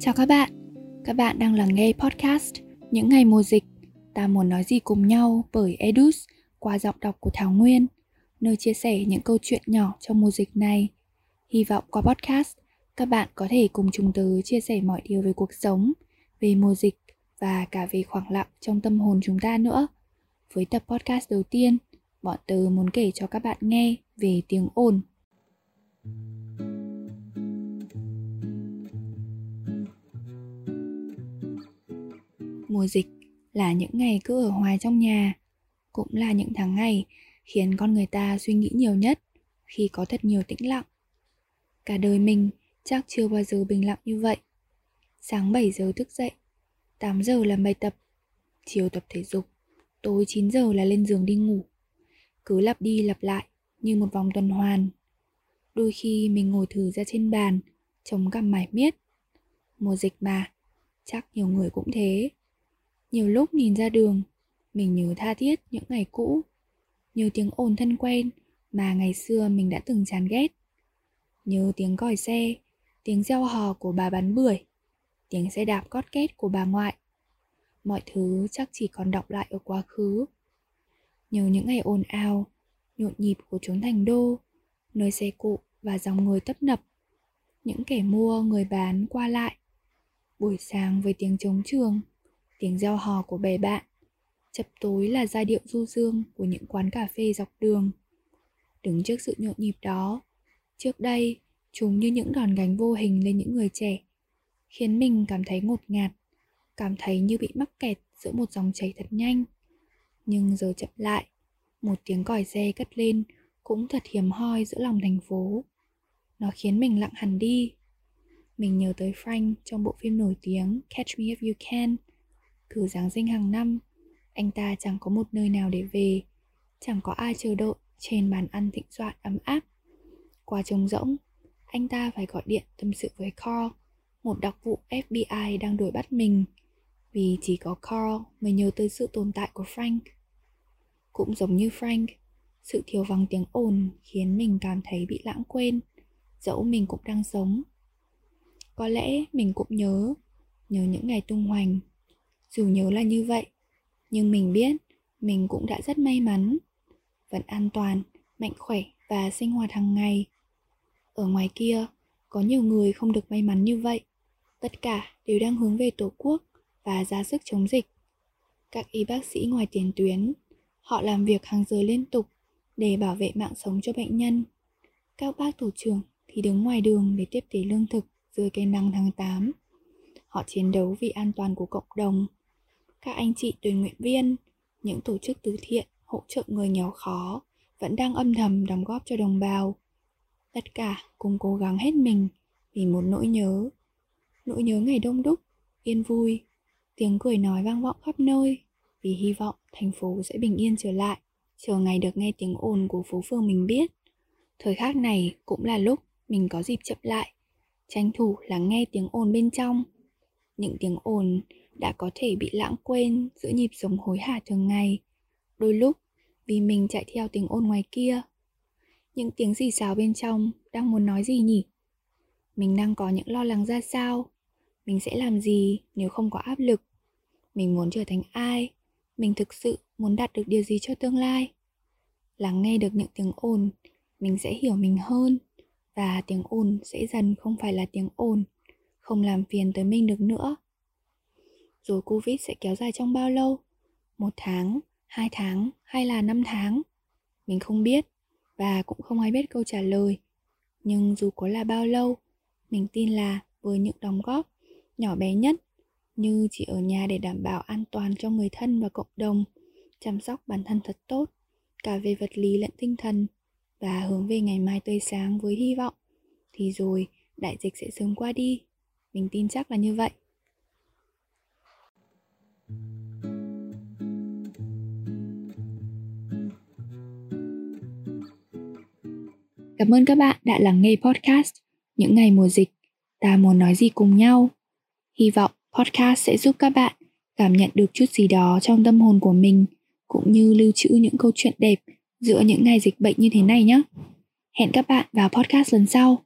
Chào các bạn, các bạn đang lắng nghe podcast Những ngày mùa dịch Ta muốn nói gì cùng nhau bởi Edus qua giọng đọc của Thảo Nguyên Nơi chia sẻ những câu chuyện nhỏ trong mùa dịch này Hy vọng qua podcast các bạn có thể cùng chúng tớ chia sẻ mọi điều về cuộc sống, về mùa dịch và cả về khoảng lặng trong tâm hồn chúng ta nữa. Với tập podcast đầu tiên, bọn tớ muốn kể cho các bạn nghe về tiếng ồn. Mùa dịch là những ngày cứ ở hoài trong nhà, cũng là những tháng ngày khiến con người ta suy nghĩ nhiều nhất khi có thật nhiều tĩnh lặng. Cả đời mình chắc chưa bao giờ bình lặng như vậy. Sáng 7 giờ thức dậy, 8 giờ làm bài tập, chiều tập thể dục, tối 9 giờ là lên giường đi ngủ. Cứ lặp đi lặp lại như một vòng tuần hoàn. Đôi khi mình ngồi thử ra trên bàn, chống cằm mải miết. Mùa dịch mà, chắc nhiều người cũng thế. Nhiều lúc nhìn ra đường, mình nhớ tha thiết những ngày cũ, nhớ tiếng ồn thân quen mà ngày xưa mình đã từng chán ghét. Nhớ tiếng còi xe, tiếng reo hò của bà bán bưởi, tiếng xe đạp cót két của bà ngoại. Mọi thứ chắc chỉ còn đọc lại ở quá khứ. Nhớ những ngày ồn ào, nhộn nhịp của chốn thành đô, nơi xe cộ và dòng người tấp nập. Những kẻ mua, người bán qua lại. Buổi sáng với tiếng trống trường, tiếng reo hò của bè bạn. Chập tối là giai điệu du dương của những quán cà phê dọc đường. Đứng trước sự nhộn nhịp đó, trước đây chúng như những đòn gánh vô hình lên những người trẻ, khiến mình cảm thấy ngột ngạt, cảm thấy như bị mắc kẹt giữa một dòng chảy thật nhanh. Nhưng giờ chậm lại, một tiếng còi xe cất lên cũng thật hiếm hoi giữa lòng thành phố. Nó khiến mình lặng hẳn đi. Mình nhớ tới Frank trong bộ phim nổi tiếng Catch Me If You Can. Cứ Giáng sinh hàng năm, anh ta chẳng có một nơi nào để về, chẳng có ai chờ đợi trên bàn ăn thịnh soạn ấm áp. Qua trống rỗng, anh ta phải gọi điện tâm sự với Carl, một đặc vụ FBI đang đuổi bắt mình, vì chỉ có Carl mới nhớ tới sự tồn tại của Frank. Cũng giống như Frank, sự thiếu vắng tiếng ồn khiến mình cảm thấy bị lãng quên, dẫu mình cũng đang sống. Có lẽ mình cũng nhớ, nhớ những ngày tung hoành. Dù nhớ là như vậy, nhưng mình biết mình cũng đã rất may mắn, vẫn an toàn, mạnh khỏe và sinh hoạt hàng ngày. Ở ngoài kia có nhiều người không được may mắn như vậy. Tất cả đều đang hướng về tổ quốc và ra sức chống dịch. Các y bác sĩ ngoài tiền tuyến họ làm việc hàng giờ liên tục để bảo vệ mạng sống cho bệnh nhân. Các bác tổ trưởng thì đứng ngoài đường để tiếp tế lương thực dưới cây nắng tháng 8 họ chiến đấu vì an toàn của cộng đồng các anh chị tuyên nguyện viên, những tổ chức từ thiện, hỗ trợ người nghèo khó vẫn đang âm thầm đóng góp cho đồng bào. Tất cả cùng cố gắng hết mình vì một nỗi nhớ. Nỗi nhớ ngày đông đúc, yên vui. Tiếng cười nói vang vọng khắp nơi vì hy vọng thành phố sẽ bình yên trở lại. Chờ ngày được nghe tiếng ồn của phố phường mình biết. Thời khắc này cũng là lúc mình có dịp chậm lại, tranh thủ lắng nghe tiếng ồn bên trong. Những tiếng ồn đã có thể bị lãng quên giữa nhịp sống hối hả thường ngày. Đôi lúc, vì mình chạy theo tiếng ồn ngoài kia, những tiếng gì xào bên trong đang muốn nói gì nhỉ? Mình đang có những lo lắng ra sao? Mình sẽ làm gì nếu không có áp lực? Mình muốn trở thành ai? Mình thực sự muốn đạt được điều gì cho tương lai? Lắng nghe được những tiếng ồn, mình sẽ hiểu mình hơn. Và tiếng ồn sẽ dần không phải là tiếng ồn, không làm phiền tới mình được nữa rồi covid sẽ kéo dài trong bao lâu? Một tháng, hai tháng hay là năm tháng? Mình không biết và cũng không ai biết câu trả lời. Nhưng dù có là bao lâu, mình tin là với những đóng góp nhỏ bé nhất như chỉ ở nhà để đảm bảo an toàn cho người thân và cộng đồng, chăm sóc bản thân thật tốt, cả về vật lý lẫn tinh thần và hướng về ngày mai tươi sáng với hy vọng, thì rồi đại dịch sẽ sớm qua đi. Mình tin chắc là như vậy. Cảm ơn các bạn đã lắng nghe podcast Những ngày mùa dịch, ta muốn nói gì cùng nhau. Hy vọng podcast sẽ giúp các bạn cảm nhận được chút gì đó trong tâm hồn của mình cũng như lưu trữ những câu chuyện đẹp giữa những ngày dịch bệnh như thế này nhé. Hẹn các bạn vào podcast lần sau.